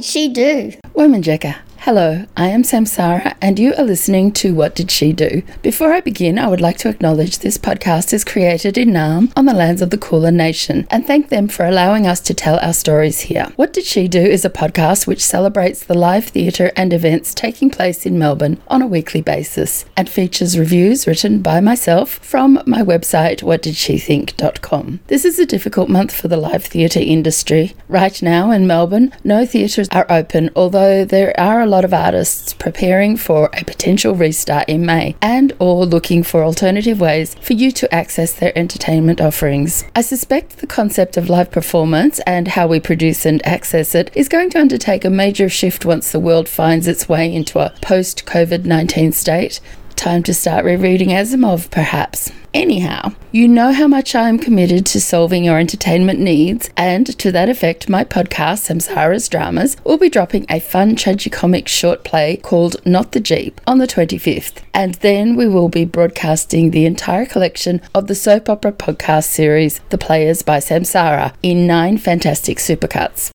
did she do? Wominjeka. Hello, I am Samsara, and you are listening to What Did She Do? Before I begin, I would like to acknowledge this podcast is created in Naarm on the lands of the Kulin Nation and thank them for allowing us to tell our stories here. What Did She Do is a podcast which celebrates the live theatre and events taking place in Melbourne on a weekly basis and features reviews written by myself from my website, whatdidshethink.com. This is a difficult month for the live theatre industry. Right now in Melbourne, no theatres are open, although there are a lot of artists preparing for a potential restart in May and or looking for alternative ways for you to access their entertainment offerings. I suspect the concept of live performance and how we produce and access it is going to undertake a major shift once the world finds its way into a post COVID 19 state. Time to start rereading Asimov, perhaps. Anyhow, you know how much I am committed to solving your entertainment needs, and to that effect, my podcast, Samsara's Dramas, will be dropping a fun tragicomic short play called Not the Jeep on the 25th. And then we will be broadcasting the entire collection of the soap opera podcast series, The Players by Samsara, in nine fantastic supercuts.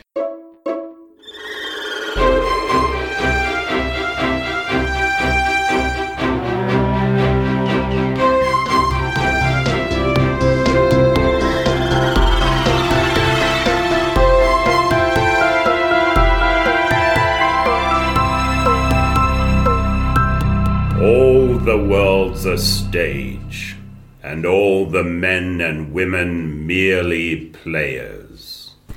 The world's a stage, and all the men and women merely players.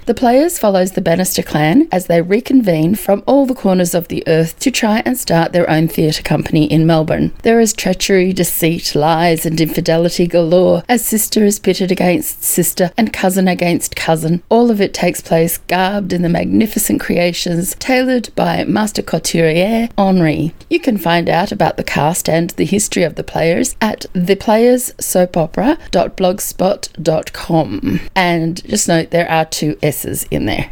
The Players follows the Bannister clan as they reconvene from all the corners of the earth to try and start their own theatre company in Melbourne. There is treachery, deceit, lies, and infidelity galore as sister is pitted against sister and cousin against cousin. All of it takes place garbed in the magnificent creations tailored by master couturier Henri. You can find out about the cast and the history of the players at theplayerssoapopera.blogspot.com. And just note there are two S's in there.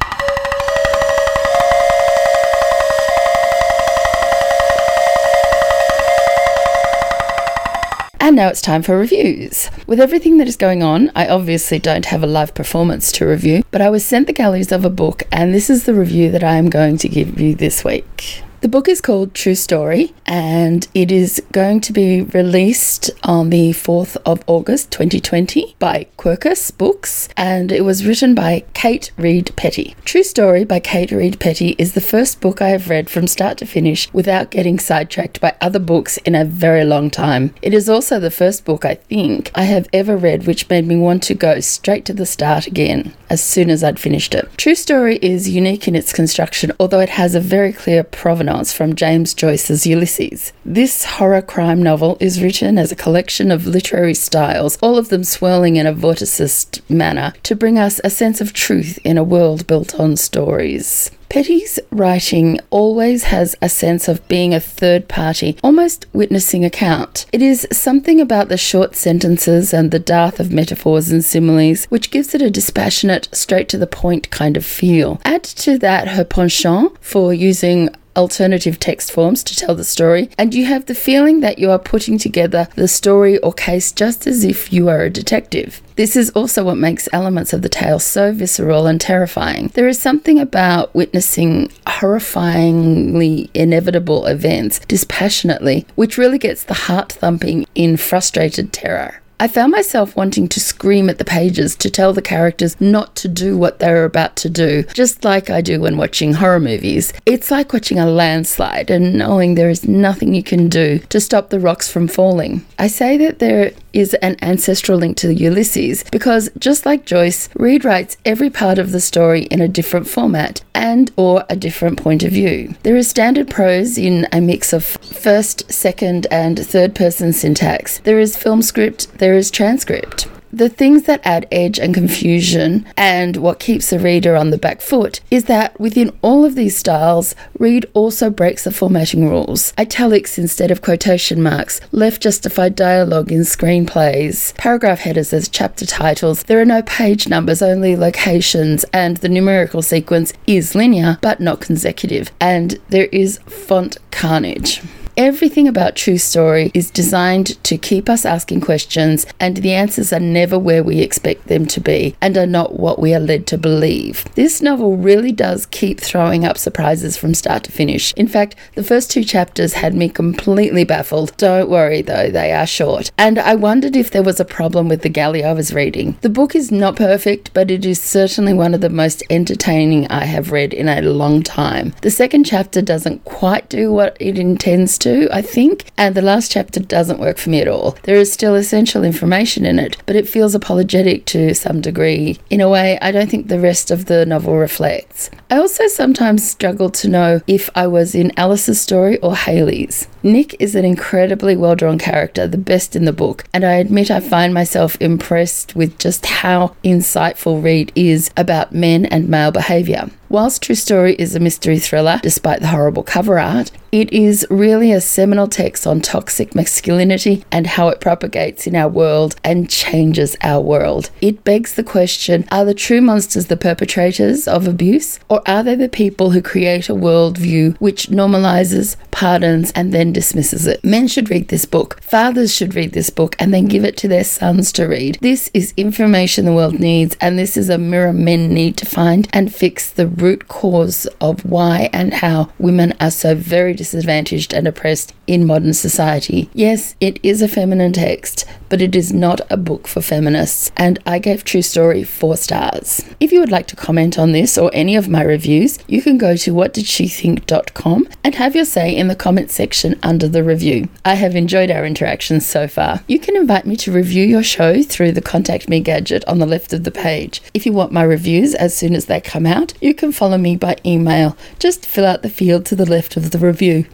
And now it's time for reviews. With everything that is going on, I obviously don't have a live performance to review, but I was sent the galleys of a book, and this is the review that I am going to give you this week. The book is called True Story and it is going to be released on the 4th of August 2020 by Quercus Books and it was written by Kate Reed Petty. True Story by Kate Reed Petty is the first book I have read from start to finish without getting sidetracked by other books in a very long time. It is also the first book I think I have ever read which made me want to go straight to the start again as soon as I'd finished it. True Story is unique in its construction although it has a very clear provenance from James Joyce's Ulysses. This horror crime novel is written as a collection of literary styles, all of them swirling in a vorticist manner to bring us a sense of truth in a world built on stories. Petty's writing always has a sense of being a third party, almost witnessing account. It is something about the short sentences and the dearth of metaphors and similes which gives it a dispassionate, straight to the point kind of feel. Add to that her penchant for using alternative text forms to tell the story, and you have the feeling that you are putting together the story or case just as if you are a detective. This is also what makes elements of the tale so visceral and terrifying. There is something about witnessing horrifyingly inevitable events dispassionately, which really gets the heart thumping in frustrated terror. I found myself wanting to scream at the pages to tell the characters not to do what they're about to do, just like I do when watching horror movies. It's like watching a landslide and knowing there is nothing you can do to stop the rocks from falling. I say that there is an ancestral link to Ulysses because just like Joyce, Reed writes every part of the story in a different format and or a different point of view. There is standard prose in a mix of first, second and third person syntax. There is film script, there is transcript. The things that add edge and confusion and what keeps the reader on the back foot is that within all of these styles, Reed also breaks the formatting rules. Italics instead of quotation marks, left justified dialogue in screenplays, paragraph headers as chapter titles. There are no page numbers, only locations, and the numerical sequence is linear but not consecutive. And there is font carnage. Everything about True Story is designed to keep us asking questions, and the answers are never where we expect them to be and are not what we are led to believe. This novel really does keep throwing up surprises from start to finish. In fact, the first two chapters had me completely baffled. Don't worry though, they are short. And I wondered if there was a problem with the galley I was reading. The book is not perfect, but it is certainly one of the most entertaining I have read in a long time. The second chapter doesn't quite do what it intends to, I think, and the last chapter doesn't work for me at all. There is still essential information in it, but it feels apologetic to some degree in a way I don't think the rest of the novel reflects. I also sometimes struggle to know if I was in Alice's story or Haley's. Nick is an incredibly well drawn character, the best in the book, and I admit I find myself impressed with just how insightful Reed is about men and male behaviour. Whilst True Story is a mystery thriller, despite the horrible cover art, it is really a seminal text on toxic masculinity and how it propagates in our world and changes our world. It begs the question are the true monsters the perpetrators of abuse, or are they the people who create a worldview which normalizes, pardons, and then dismisses it? Men should read this book, fathers should read this book, and then give it to their sons to read. This is information the world needs, and this is a mirror men need to find and fix the root cause of why and how women are so very disadvantaged and oppressed in modern society. Yes, it is a feminine text, but it is not a book for feminists, and I gave True Story four stars. If you would like to comment on this or any of my reviews, you can go to whatdidshethink.com and have your say in the comment section under the review. I have enjoyed our interactions so far. You can invite me to review your show through the Contact Me gadget on the left of the page. If you want my reviews as soon as they come out, you can follow me by email. Just fill out the field to the left of the review.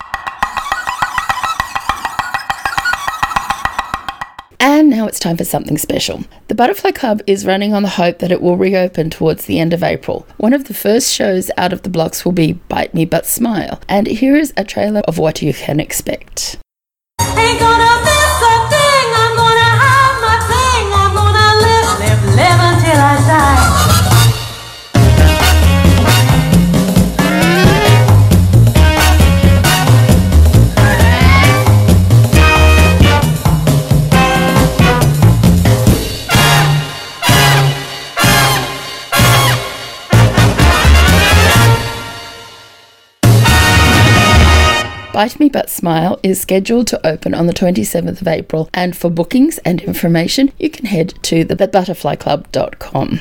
Now it's time for something special. The Butterfly Club is running on the hope that it will reopen towards the end of April. One of the first shows out of the blocks will be Bite Me But Smile. And here is a trailer of what you can expect. Bite Me But Smile is scheduled to open on the 27th of April, and for bookings and information, you can head to thebutterflyclub.com.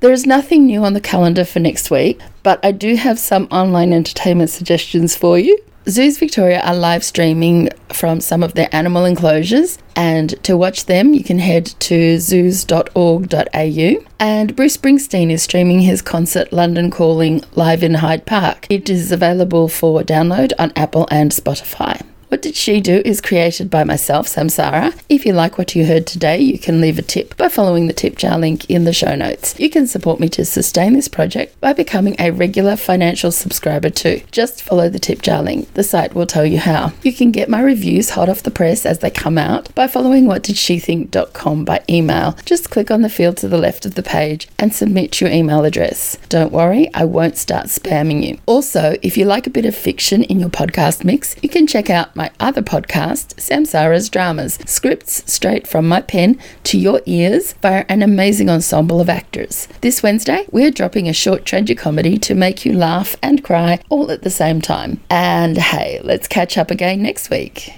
There is nothing new on the calendar for next week, but I do have some online entertainment suggestions for you. Zoos Victoria are live streaming from some of their animal enclosures, and to watch them, you can head to zoos.org.au. And Bruce Springsteen is streaming his concert London Calling live in Hyde Park. It is available for download on Apple and Spotify. What Did She Do is created by myself, Samsara. If you like what you heard today, you can leave a tip by following the tip jar link in the show notes. You can support me to sustain this project by becoming a regular financial subscriber too. Just follow the tip jar link. The site will tell you how. You can get my reviews hot off the press as they come out by following whatdidshethink.com by email. Just click on the field to the left of the page and submit your email address. Don't worry, I won't start spamming you. Also, if you like a bit of fiction in your podcast mix, you can check out my other podcast, Samsara's Dramas, scripts straight from my pen to your ears via an amazing ensemble of actors. This Wednesday, we're dropping a short tragicomedy to make you laugh and cry all at the same time. And hey, let's catch up again next week.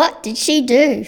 What did she do?